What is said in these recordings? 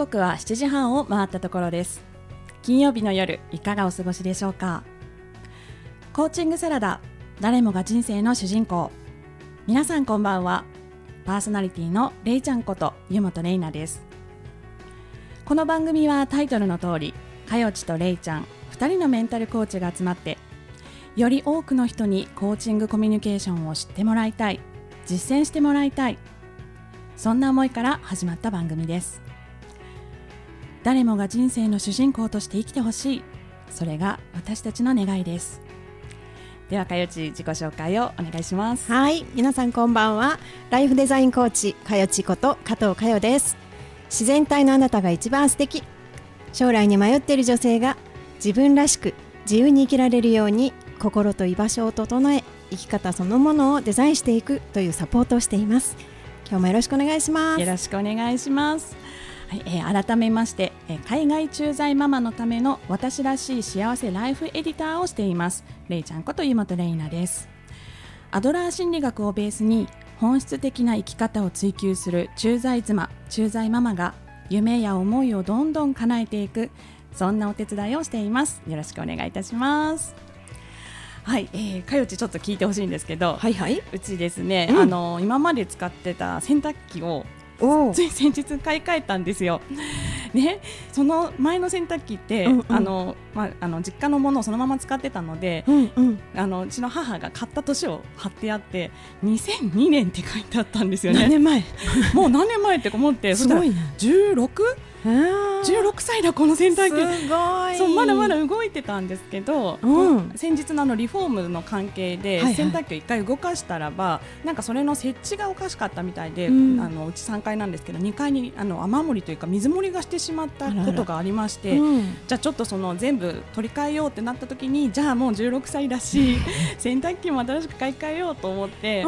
刻は7時半を回ったところです。金曜日の夜いかがお過ごしでしょうか？コーチングサラダ誰もが人生の主人公。皆さんこんばんは。パーソナリティのれいちゃんこと湯本れいなです。この番組はタイトルの通りかよちとれいちゃん2人のメンタルコーチが集まってより多くの人にコーチングコミュニケーションを知ってもらいたい実践してもらいたいそんな思いから始まった番組です。誰もが人生の主人公として生きてほしい。それが私たちの願いです。ではかよち自己紹介をお願いします。はい。皆さんこんばんは。ライフデザインコーチかよちこと加藤かよです。自然体のあなたが一番素敵。将来に迷っている女性が自分らしく自由に生きられるように心と居場所を整え生き方そのものをデザインしていくというサポートをしています。今日もよろしくお願いします。よろしくお願いしますはい、えー、改めまして、えー、海外駐在ママのための私らしい幸せライフエディターをしています。れいちゃんこと湯本レイナです。アドラー心理学をベースに本質的な生き方を追求する駐在妻駐在ママが夢や思いをどんどん叶えていくそんなお手伝いをしています。よろしくお願いいたします。はい、えー、かよちちょっと聞いてほしいんですけど、はいはい、うちですね、うん、あの今まで使ってた洗濯機をつい先日買い替えたんですよ。ね、その前の洗濯機って、うんうん、あのまあ、あの実家のものをそのまま使ってたので、うんうん、あのうちの母が買った年を貼ってあって2002年って書いてあったんですよね。何年前？もう何年前って思ってすごい、ね、16? 16歳だこの洗濯機そうまだまだ動いてたんですけど、うん、先日のあのリフォームの関係で洗濯機を1回動かしたらば、はいはい、なんかそれの設置がおかしかったみたいで、うん、あのうち3階なんですけど2階にあの雨漏りというか水漏りがしてしまったことがありまして、うん、じゃあちょっとその全部取り替えようってなった時にじゃあもう16歳だし洗濯機も新しく買い替えようと思って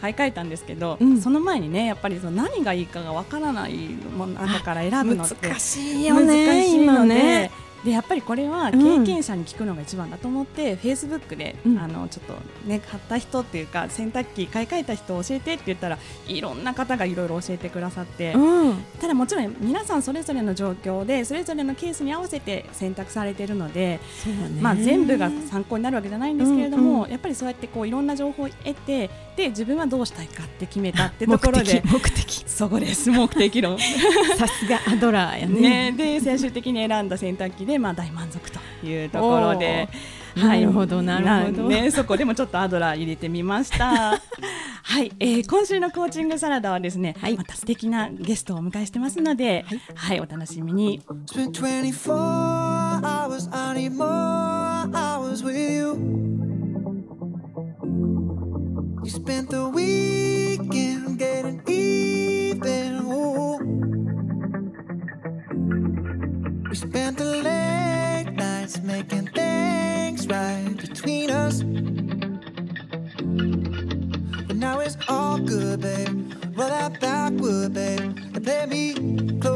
買い替えたんですけど、その前にねやっぱりその何がいいかがわからないものだから選ぶの難しいよね難しいのででやっぱりこれは経験者に聞くのが一番だと思って、フェイスブックで、うん、あのちょっとね買った人っていうか洗濯機買い替えた人を教えてって言ったらいろんな方がいろいろ教えてくださって、うん、ただもちろん皆さんそれぞれの状況でそれぞれのケースに合わせて選択されているので、まあ全部が参考になるわけじゃないんですけれども、うんうん、やっぱりそうやってこういろんな情報を得てで自分はどうしたいかって決めたってところで。目的そこです。目的論 さすがアドラーやね、ね、で最終的に選んだ洗濯機でまあ大満足というところで。はい、なるほどなるほど。ねそこでもちょっとアドラー入れてみました。はい、えー、今週のコーチングサラダはですね、はい、また素敵なゲストをお迎えしてますので、はい、はい、お楽しみに。You spent the weekend getting even. Ooh. We spent the late nights making things right between us. But now it's all good, babe. Roll that backward, babe, and play me close.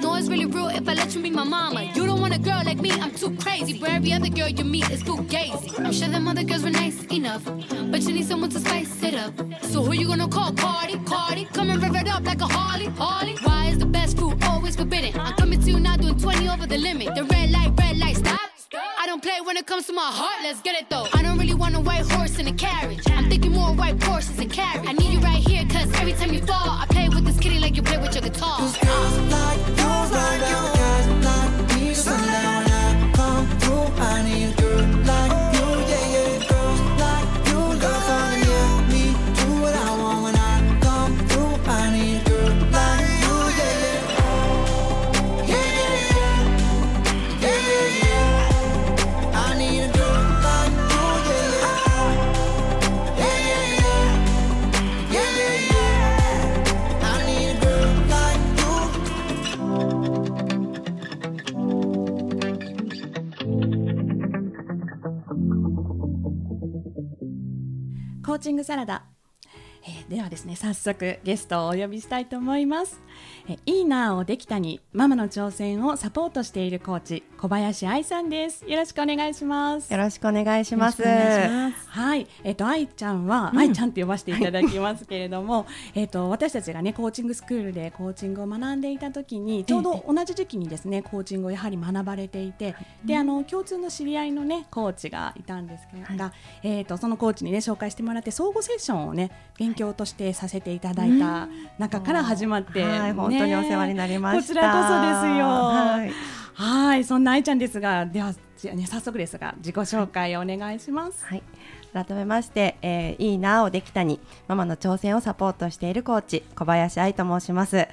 No, it's really real if I let you meet my mama. You don't want a girl like me, I'm too crazy. Where every other girl you meet is too gazy. I'm sure them other girls were nice enough, but you need someone to spice it up. So who you gonna call? Cardi, Cardi. Come and rev it up like a Harley, Harley. Why is the best food always forbidden? I'm coming to you now doing 20 over the limit. The red light, red light, stop. I don't play when it comes to my heart, let's get it though. I don't really want a white horse in a carriage. I'm thinking more white horses and carriage. I need you right here, cause every time you fall, I like you play with your guitar. Cause girls like you, like you, サラダ、えーではですね早速ゲストをお呼びしたいと思います、えーいいなをできたにママの挑戦をサポートしているコーチ小林愛さんです。よろしくお願いします。よろしくお願いします。はい、えっ、と愛ちゃんは、愛ちゃんって呼ばせていただきますけれども、えっと私たちがねコーチングスクールでコーチングを学んでいた時にちょうど同じ時期にですねコーチングをやはり学ばれていて、であの共通の知り合いのねコーチがいたんですけれど、えっ、とそのコーチにね紹介してもらって相互セッションをね勉強としてさせていただいた中から始まって、はい、本当にお世話になりました。こちらこそですよ。はい、はい、そんな愛ちゃんですが、では、ね、早速ですが、自己紹介をお願いします。はい、改めまして、えーいいなをできたにママの挑戦をサポートしているコーチ小林愛と申します。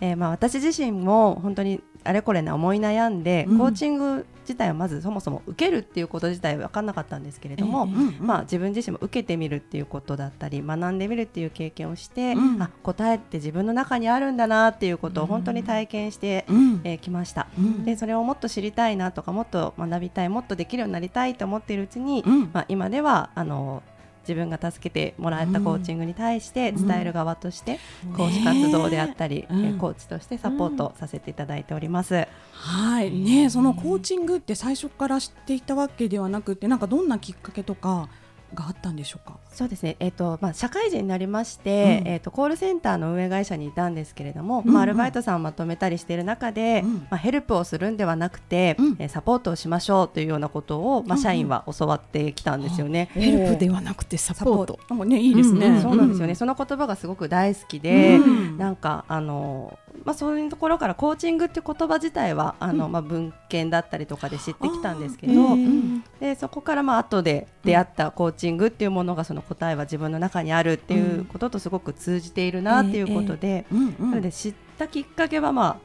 えーまあ私自身も本当にあれこれな思い悩んで、うん。コーチング自体はまずそもそも受けるっていうこと自体は分かんなかったんですけれども、ええうんうん。まあ、自分自身も受けてみるっていうことだったり学んでみるっていう経験をして、うん。あ答えって自分の中にあるんだなっていうことを本当に体験してき、うん。えーきました。うん。でそれをもっと知りたいなとかもっと学びたいもっとできるようになりたいと思っているうちに、うん。まあ、今ではあの自分が助けてもらえたコーチングに対して伝える側として、講師活動であったり、うん。えーコーチとしてサポートさせていただいております。はい、ね、そのコーチングって最初から知っていたわけではなくて、なんかどんなきっかけとかがあったんでしょうか？そうですね、えーとまあ、社会人になりまして、うん。えー、とコールセンターの運営会社にいたんですけれども、うんうん。まあ、アルバイトさんをまとめたりしている中で、うん。まあ、ヘルプをするんではなくて、うん。えーサポートをしましょうというようなことを、まあ、社員は教わってきたんですよね。ヘルプではなくてサポート。ね、いいですね。うんそうなんですよね、その言葉がすごく大好きで、うん。なんかあの、まあ、そういうところからコーチングっていう言葉自体はあの、まあ、文献だったりとかで知ってきたんですけど、あーでそこからまあ後で出会ったコーチングっていうものがその答えは自分の中にあるっていうこととすごく通じているなっていうことで、うん。うん。なので知ったきっかけはまあ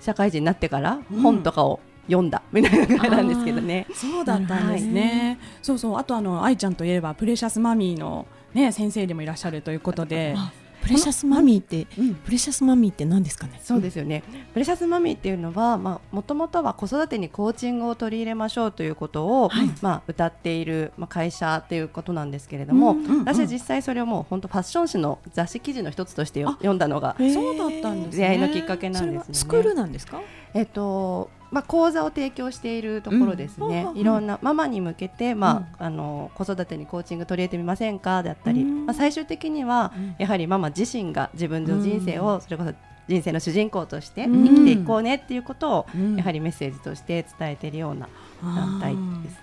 社会人になってからうん本とかを読んだみたいな感じなんですけどね。そうだったんですね。そうそう、あとあの愛ちゃんといえばプレシャスマミーのね先生でもいらっしゃるということで、あプレシャスマミーって、うんプレシャスマミーって何ですかね？そうですよね。プレシャスマミーっていうのは、まあ、もともとは子育てにコーチングを取り入れましょうということを、まあ、歌っている、まあ、会社っていうことなんですけれども、うんうんうん私は実際それをもう本当ファッション誌の雑誌記事の一つとして読んだのが、そうだったんですね。出会いのきっかけなんですね。はスクールなんですか？えっとまあ、講座を提供しているところですね、うん。いろんなママに向けて、まああの子育てにコーチング取り入れてみませんか？であったり、うん。まあ、最終的には、うん。やはりママ自身が自分の人生をそれこそ人生の主人公としてうん。生きていこうねっていうことを、うん。やはりメッセージとして伝えているような団体です。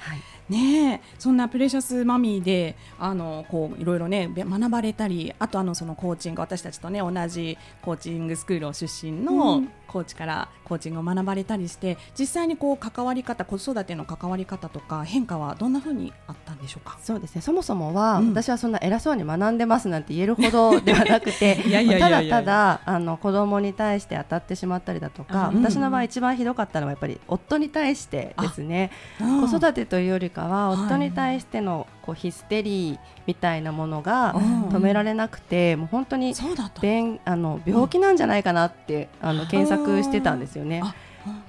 はい。ねえ。そんなプレシャスマミーであのこういろいろねべ学ばれたりあとあのそのコーチング私たちとね同じコーチングスクールを出身のコーチからコーチングを学ばれたりして実際にこう関わり方子育ての関わり方とか変化はどんなふうにあったんでしょうか？そうですね。そもそもは、うん。私はそんな偉そうに学んでますなんて言えるほどではなくてただただあの子供に対して当たってしまったりだとか、うん私の場合一番ひどかったのはやっぱり夫に対してですね。子育てというよりかははい。夫に対してのこうヒステリーみたいなものがうん。止められなくて、もう本当にそうだった。便あの病気なんじゃないかなって、あの検索してたんですよね。あ。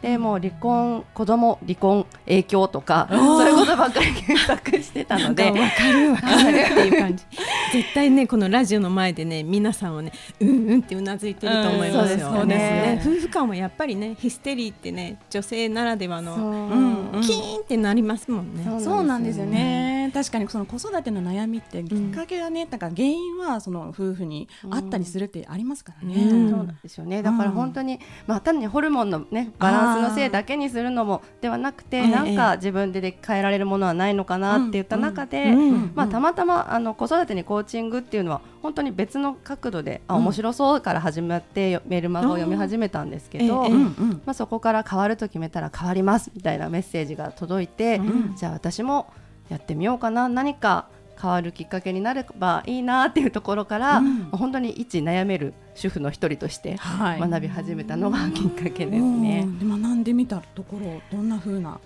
でもう離婚子供離婚影響とかー。そういうことばっかり検索してたので。わかるわかるっていう感じ。絶対ねこのラジオの前でね皆さんはねうんうんってうなずいてると思いますよ、うんそうですね。夫婦間はやっぱりねヒステリーってね女性ならではのそう。うんうん。キーンってなりますもんね、そうなんですよね。確かにその子育ての悩みってきっんかけはね、なんか原因はその夫婦にあったりするってありますからね。うん。そうなんですよね。だから本当に、まあ単にホルモンのねバランスのせいだけにするのもではなくて、なんか自分でで変えられるものはないのかなって言った中で、まあたまたまあの子育てにコーチングっていうのは本当に別の角度で、あ面白そうから始まってよメールマガを読み始めたんですけど。まあ、そこから変わると決めたら変わりますみたいなメッセージが届いて、うん。じゃあ私もやってみようかな何か変わるきっかけになればいいなっていうところから、うん。本当に一悩める主婦の一人としてはい。学び始めたのがきっかけですうね。ん。で学んでみたところどんな風な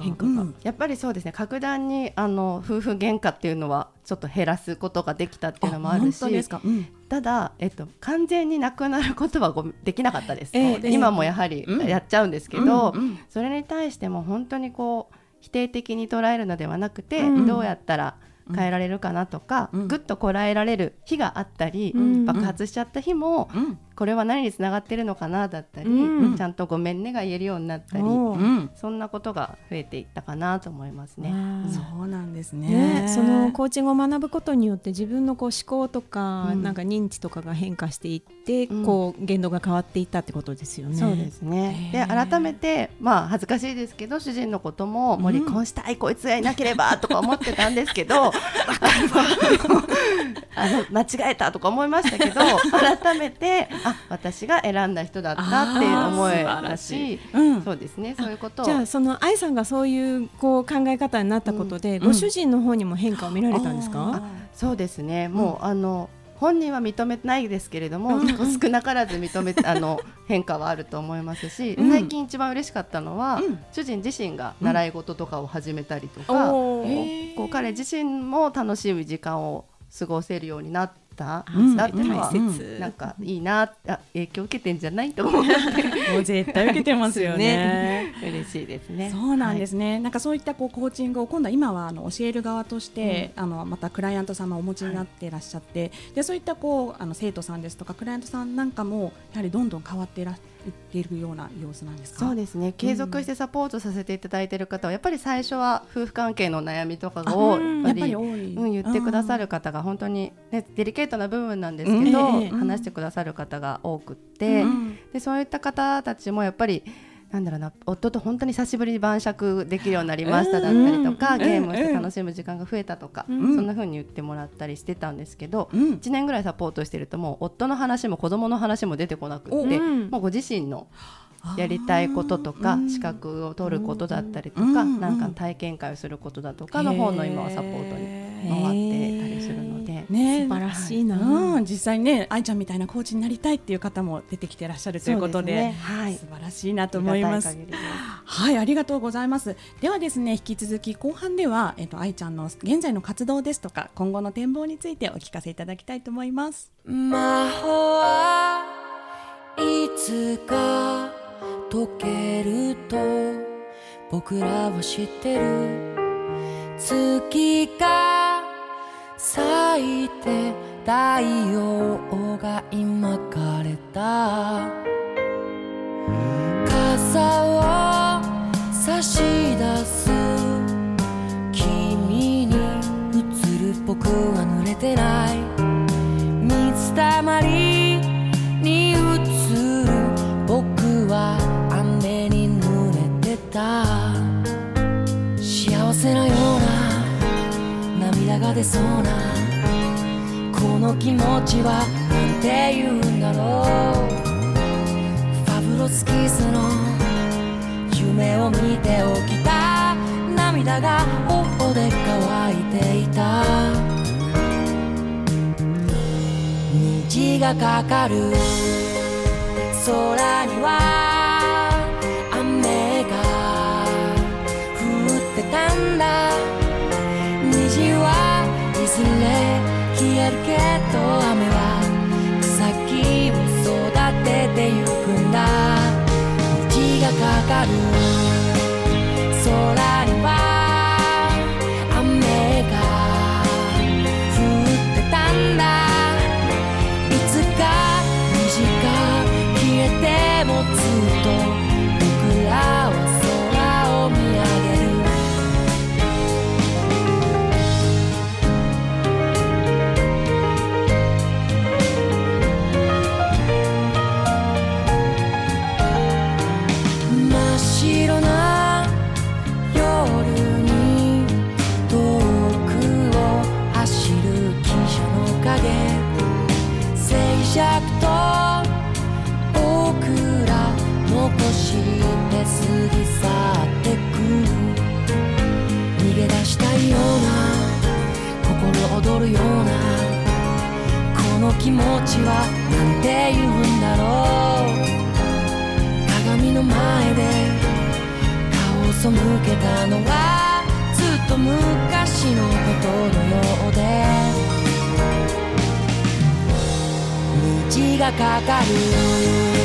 変化,、まあうん。やっぱりそうですね。格段にあの夫婦喧嘩っていうのはちょっと減らすことができたっていうのもある本し当ですか、うん。ただ、えっと、完全になくなることはごできなかったです、ええ今もやはりうん。やっちゃうんですけど、うんうん。それに対しても本当にこう否定的に捉えるのではなくて、うん。どうやったら変えられるかなとか、うん。ぐっとこらえられる日があったり、うん。爆発しちゃった日も、うんこれは何につながってるのかなだったり、うん。ちゃんとごめんねが言えるようになったり、うん。そんなことが増えていったかなと思いますね。そうなんですね。ね、そのコーチングを学ぶことによって自分のこう思考とか、うん。なんか認知とかが変化していって、うん。こう言動が変わっていったってことですよね。そうですね。で改めてまあ恥ずかしいですけど主人のことももう離婚したい、こいつがいなければとか思ってたんですけど、あの間違えたとか思いましたけど 改めてあ私が選んだ人だったっていう思いだし、うん。そうですねそういうこと。をじゃあその愛さんがそういうこう考え方になったことで、ん。ご主人の方にも変化を見られたんですか？そうですね。もう、あの本人は認めてないですけれども、少なからず認め あの変化はあると思いますし、うん。最近一番嬉しかったのは、うん。主人自身が習い事とかを始めたりとか、こう彼自身も楽しい時間を過ごせるようになった、うん。だっていうのは、大切なんかいいなあ影響受けてんじゃないと思って。もう絶対受けてますよね。嬉しいですね。そうなんですね、なんかそういったこうコーチングを今度は今はあの教える側として、あのまたクライアント様をお持ちになっていらっしゃって、でそういったこうあの生徒さんですとかクライアントさんなんかもやはりどんどん変わっていらっているような様子なんですか？そうですね。継続してサポートさせていただいている方はやっぱり最初は夫婦関係の悩みとかをあやっぱりうん、言ってくださる方が本当に、ね、デリケートな部分なんですけど、うん。ええ話してくださる方が多くって、うん。でそういった方たちもやっぱりなんだろうな夫と本当に久しぶりに晩酌できるようになりましただったりとか、うんゲームをして楽しむ時間が増えたとか、ん。そんな風に言ってもらったりしてたんですけど、うん。1年ぐらいサポートしてるともう夫の話も子供の話も出てこなくって、うん。もうご自身のやりたいこととか資格を取ることだったりとか、うん。なんか体験会をすることだとかの方の今はサポートに回ってたりするので。ね。素晴らしいな。うん、実際にね愛ちゃんみたいなコーチになりたいっていう方も出てきてらっしゃるということでね。はい。素晴らしいなと思います。はい、ありがとうございます。ではですね、引き続き後半では、えっ、と、愛ちゃんの現在の活動ですとか、今後の展望についてお聞かせいただきたいと思います。魔法はいつか解けると僕らは知ってる。月が咲いて太陽が今枯れた。傘を差し出す。君に映る僕は濡れてない。水たまりうなこの気持ちはなんて言うんだろう。ファブロスキスの夢を見て起きた。涙が頬で乾いていた。虹がかかる。空には雨が降ってたんだ。るけど雨は草木を育ててゆくんだ。虹がかかるがかかる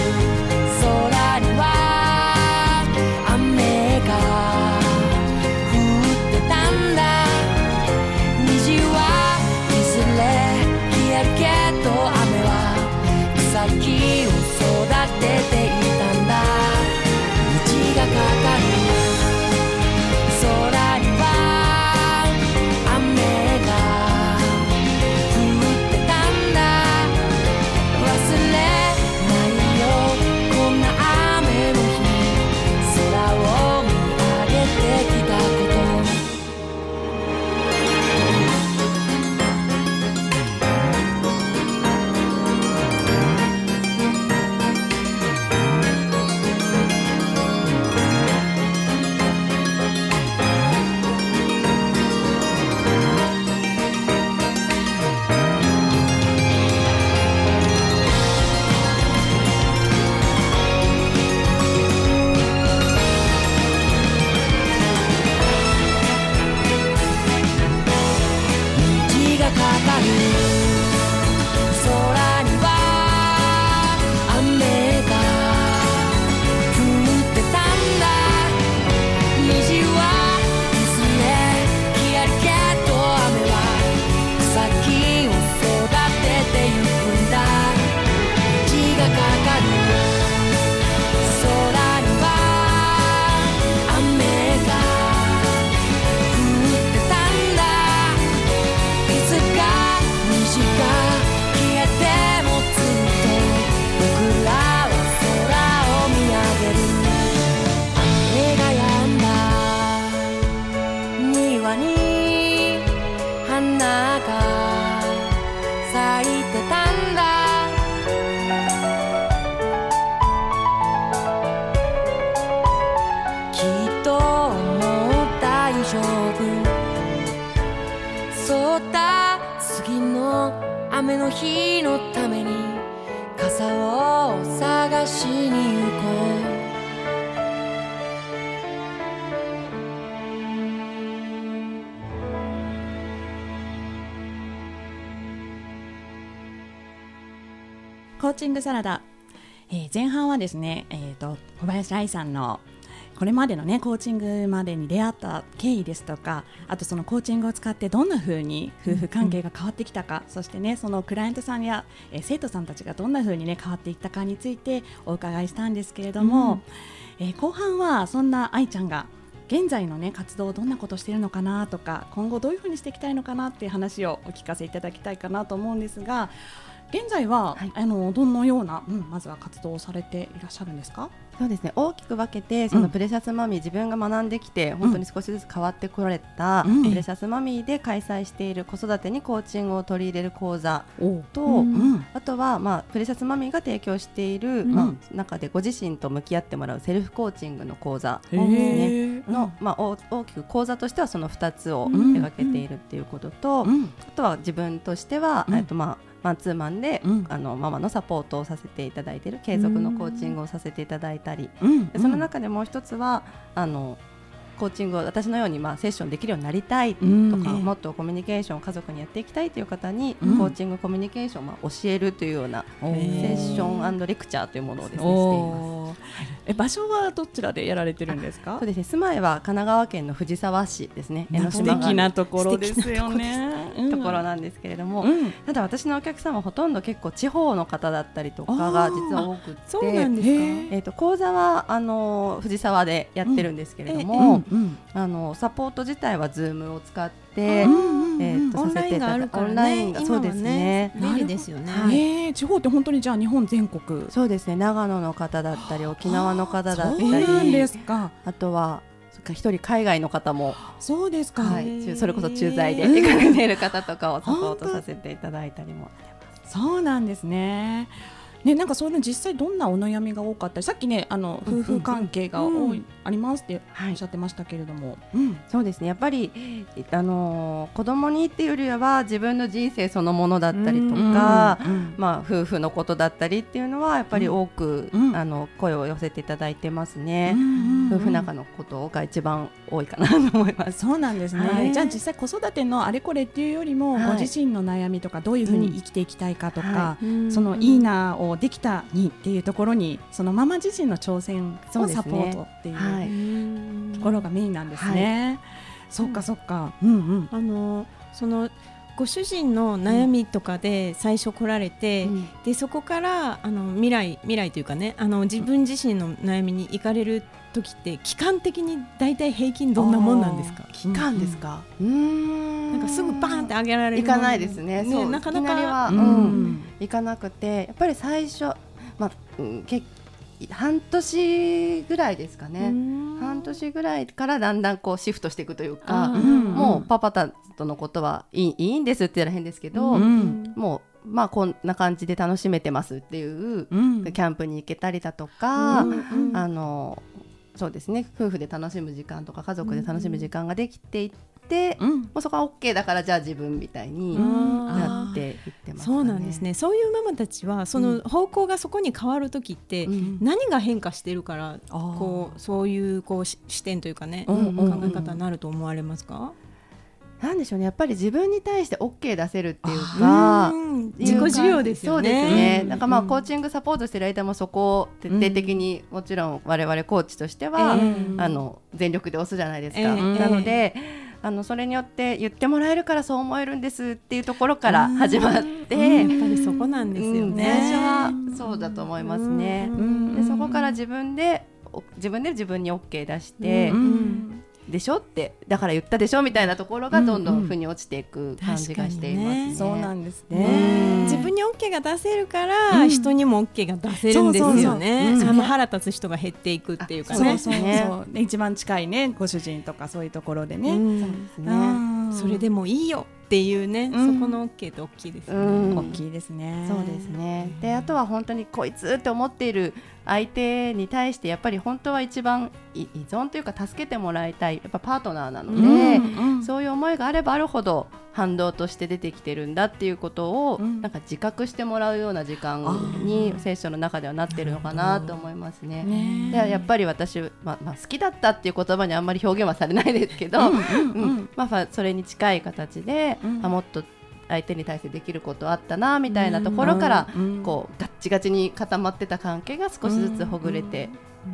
ングサラダ、えー前半はですね、えー、と小林愛さんのこれまでのねコーチングまでに出会った経緯ですとかあとそのコーチングを使ってどんな風に夫婦関係が変わってきたか、そしてねそのクライアントさんや、えー生徒さんたちがどんな風にね変わっていったかについてお伺いしたんですけれども、えー後半はそんな愛ちゃんが現在のね活動どんなことしているのかなとか今後どういうふうにしていきたいのかなっていう話をお聞かせいただきたいかなと思うんですが現在は、はい。あのどのような、うん、まずは活動をされていらっしゃるんですか？そうですね。大きく分けてそうのん。プレシャスマミー、自分が学んできて本当に少しずつ変わってこられた、うん。プレシャスマミーで開催している子育てにコーチングを取り入れる講座と、うん。あとは、まあ、プレシャスマミーが提供している、ん。まあ、中でご自身と向き合ってもらうセルフコーチングの講座へですね。ーの、まあ、大大きく講座としてはその2つをうん。描けているっていうことと、うん。あとは自分としては、うん。えっとまあマンツーマンで、うん。あのママのサポートをさせていただいている継続のコーチングをさせていただいたり、その中でもう一つはあのコーチングを私のようにまあセッションできるようになりたいとか、うん。もっとコミュニケーションを家族にやっていきたいという方に、うん。コーチングコミュニケーションをまあ教えるというようなセッションレクチャーというものをですねしています。え場所はどちらでやられてるんですか？そうですね。住まいは神奈川県の藤沢市ですね。江ノ素島がなところですよね。ところなんですけれども、うんただ私のお客様ほとんど結構地方の方だったりとかが実は多くって、そうなんですか？えっ、と講座はあの藤沢でやってるんですけれどうも、あのサポート自体はズームを使って、うんえーとオンラインがあるからオンライねンがそうですね。今は便利ですよね。はい。えー地方って本当にじゃあ日本全国。そうですね。長野の方だったり沖縄の方だったそうなんでりすか。あとは一人海外の方も、そうですか、はい、それこそ駐在でうん。行かれている方とかをサポートさせていただいたりも。そうなんですね。ね、なんかその実際どんなお悩みが多かったりさっきねあの夫婦関係が多い、うん。ありますってはい。おっしゃってましたけれども、うん。そうですね。やっぱり、あのー子供にっていうよりは自分の人生そのものだったりとか、うんまあ、夫婦のことだったりっていうのはやっぱり多く、うん。あの声を寄せていただいてますね、うん夫婦仲のことが一番多いかなと思います。そうなんですね、はい。じゃあ実際子育てのあれこれっていうよりも、はい。ご自身の悩みとかどういうふうに生きていきたいかとか、そのいいなをできたにっていうところにそのママ自身の挑戦をサポートっていうはい。ところがメインなんですね。そっかそっか、うんうん、あのそのご主人の悩みとかで最初来られて、うん。でそこからあの未来未来というかねあの自分自身の悩みに行かれる時って期間的に大体平均どんなもんなんですか？期間ですか、うーん。なんかすぐバーンって上げられるいかないですね。そうなかないかは、ううん。んいかなくてやっぱり最初、まあうん、け半年ぐらいですかね、半年ぐらいからだんだんこうシフトしていくというか、うんもうパパたとのことはいいいいんですって言ったら変ですけど、うんもうまあこんな感じで楽しめてますっていう、うん。キャンプに行けたりだとか、うん。あのそうですね。夫婦で楽しむ時間とか家族で楽しむ時間ができていって、もうん。うそこは OK だからじゃあ自分みたいにうん。なっていってますかね。そうなんですね。そういうママたちはその方向がそこに変わる時って、うん。何が変化してるからあー。こうそういうこうし視点というかね、うんうんうん。考え方になると思われますか、なんでしょうね。やっぱり自分に対して OK 出せるっていうか。自己需要ですよね。そうですね。うん。なんかまあコーチングサポートしてる間もそこを徹底的にもちろん我々コーチとしては、ええ。あの全力で押すじゃないですか。ええ。なので、あのそれによって言ってもらえるからそう思えるんですっていうところから始まって、やっぱりそこなんですようん。ね。最初はそうだと思いますね。うん。でそこから自分でお自分で自分に OK 出して、うんでしょってだから言ったでしょみたいなところがどんどん腑に落ちていく感じがしていますね。そうなんですねね。自分に OK が出せるから、うん人にも OK が出せるんですよね。そうそうそううんあの腹立つ人が減っていくっていうかね。そうそうねそう、ね、一番近いねご主人とかそういうところでね。うんそうですね。うんそれでもいいよっていうね、うん。そこの OK って大きいですね。うん。大きいですね。そうですね。で、あとは本当にこいつって思っている相手に対してやっぱり本当は一番い依存というか助けてもらいたいやっぱパートナーなので、うんうん。そういう思いがあればあるほど反動として出てきてるんだっていうことを、うん。なんか自覚してもらうような時間あにー。セッションの中ではなってるのかなと思いますね。ね。でやっぱり私、まあまあ、好きだったっていう言葉にあんまり表現はされないですけど、うんうんうん。まあまあ、それに近い形で、うん。あもっと相手に対してできることあったなみたいなところから、うんこうガッチガチに固まってた関係が少しずつほぐれて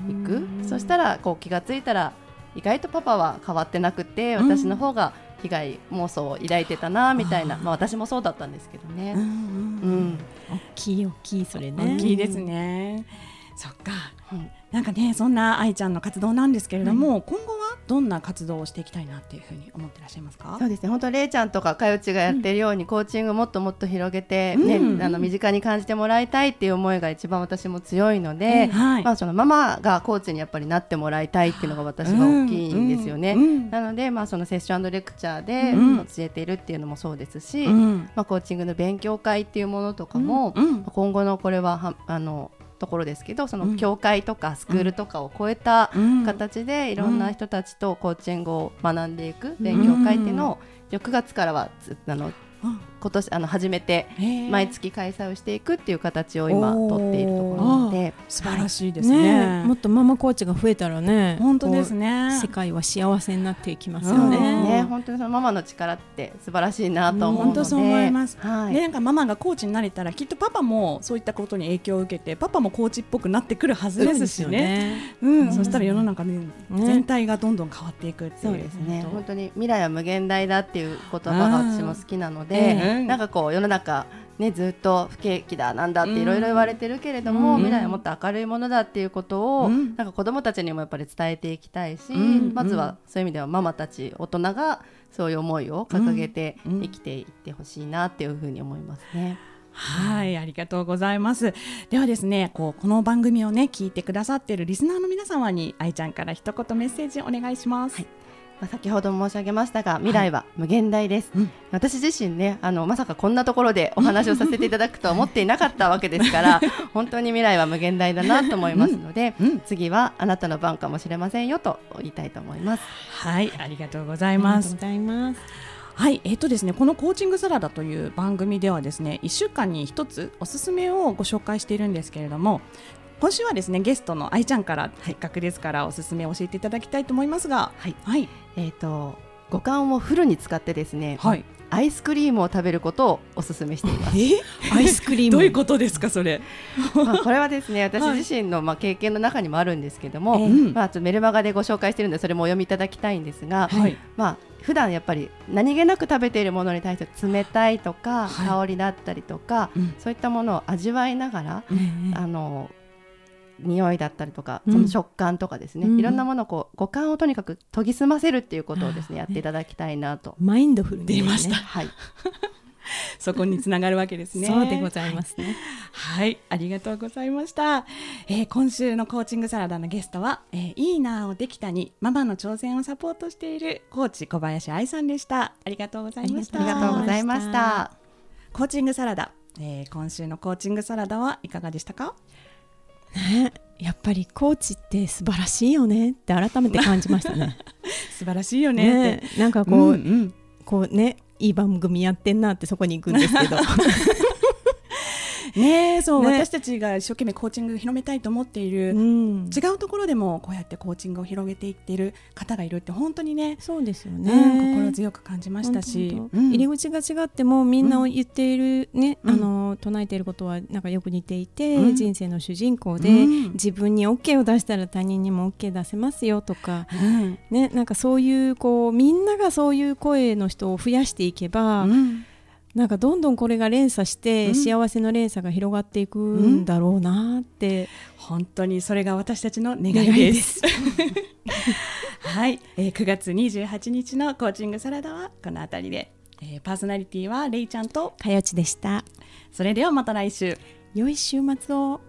いく、うんそしたらこう気がついたら意外とパパは変わってなくてうん。私の方が被害妄想を抱いてたなみたいな、まあ、私もそうだったんですけどね。うんううん。ん。大きい大きいそれね。大きいですね。そっか。うんなんかねそんな愛ちゃんの活動なんですけれども、今後はどんな活動をしていきたいなっていうふうに思ってらっしゃいますか？そうですね。本当れいちゃんとかかよちがやってるように、コーチングもっともっと広げて、ねうんあの身近に感じてもらいたいっていう思いが一番私も強いので、はい。まあ、そのママがコーチにやっぱりなってもらいたいっていうのが私は大きいんですよね。うん。うん。なので、まあ、そのセッションレクチャーでうん。教えているっていうのもそうですし、うん。まあ、コーチングの勉強会っていうものとかも、うん。今後のこれははあのところですけどそうん。の教会とかスクールとかを超えたうん。形でいろんな人たちとコーチングを学んでいく勉強会っていうのを9月からはつあのうん。今年あの始めて毎月開催をしていくっていう形を今取っているところなのでで素晴らいしいですね。ねもっとママコーチが増えたらね本当ですこねう世界は幸せになっていきますようん。ね。ね本当にそのママの力って素晴らしいなと思うので。本当そう思います。はい。でなんかママがコーチになれたらきっとパパもそういったことに影響を受けてパパもコーチっぽくなってくるはずですしね。ね。うん、そしたら世の中ね、ね全体がどんどん変わっていくっていう。そうですね。本当に未来は無限大だっていう言葉が私も好きなのうんでなんかこう世の中ねずっと不景気だなんだっていろいろ言われてるけれども、うん。未来はもっと明るいものだっていうことを、うん。なんか子どもたちにもやっぱり伝えていきたいし、うん。まずはそういう意味ではママたち大人がそういう思いを掲げてうん。生きていってほしいなっていうふうに思いますね。はい、ありがとうございます。ではですね、こうこの番組をね聞いてくださっているリスナーの皆様に愛ちゃんから一言メッセージお願いします。はいまあ、先ほども申し上げましたが未来は無限大です、うん私自身ねあのまさかこんなところでお話をさせていただくとは思っていなかったわけですから 本当に未来は無限大だなと思いますので、うん次はあなたの番かもしれませんよと言いたいと思います。はい、ありがとうございありますがとうご。ざいます。はい、えっ、とですね、このコーチングサラダという番組ではですね、1週間に一つおすすめをご紹介しているんですけれども、今週はですね、ゲストの愛ちゃんからせっかくですからおすすめを教えていただきたいと思いますが、はい、はい、えー、と五感をフルに使ってですね、はい。アイスクリームを食べることをお勧めしています。え、アイスクリーム。どういうことですか、それ？まあこれはですね 私はい自身のまあ経験の中にもあるんですけども、ええまあ、ちょっとメルマガでご紹介しているのでそれもお読みいただきたいんですが、はい。まあ普段やっぱり何気なく食べているものに対して冷たいとか、はい香りだったりとか、うんそういったものを味わいながら、ねあの匂いだったりとか、うんその食感とかですね、うんいろんなものをこう五感をとにかく研ぎ澄ませるっていうことをですねやっていただきたいなと。マインドフルにね出ましたはい、そこにつながるわけですね。そうでございますね。はい、ありがとうございました。えー今週のコーチングサラダのゲストは、えーいいなーをできたにママの挑戦をサポートしているコーチ小林愛さんでした。ありがとうございました。ありがとうございました。コーチングサラダ、えー今週のコーチングサラダはいかがでしたか？ね、やっぱりコーチって素晴らしいよねって改めて感じましたね。素晴らしいよねって。ね、なんかこう、うんうんこうね、いい番組やってんなってそこに行くんですけど。ね。えそう、ね。私たちが一生懸命コーチングを広めたいと思っている、うん。違うところでもこうやってコーチングを広げていっている方がいるって本当にね、そうですようんね。心強く感じましたし、うん。入り口が違ってもみんな言っているね、うん。あの唱えていることはなんかよく似ていて、うん。人生の主人公で、うん。自分に OK を出したら他人にも OK 出せますよとか、うん。ね、なんかそういうこうみんながそういう声の人を増やしていけば、うんなんかどんどんこれが連鎖して、うん。幸せの連鎖が広がっていくんだろうなって、本当にそれが私たちの願いです。はい、えー、9月28日のコーチングサラダはこの辺りで、えーパーソナリティはレイちゃんと。かよちでした。それではまた来週。良い週末を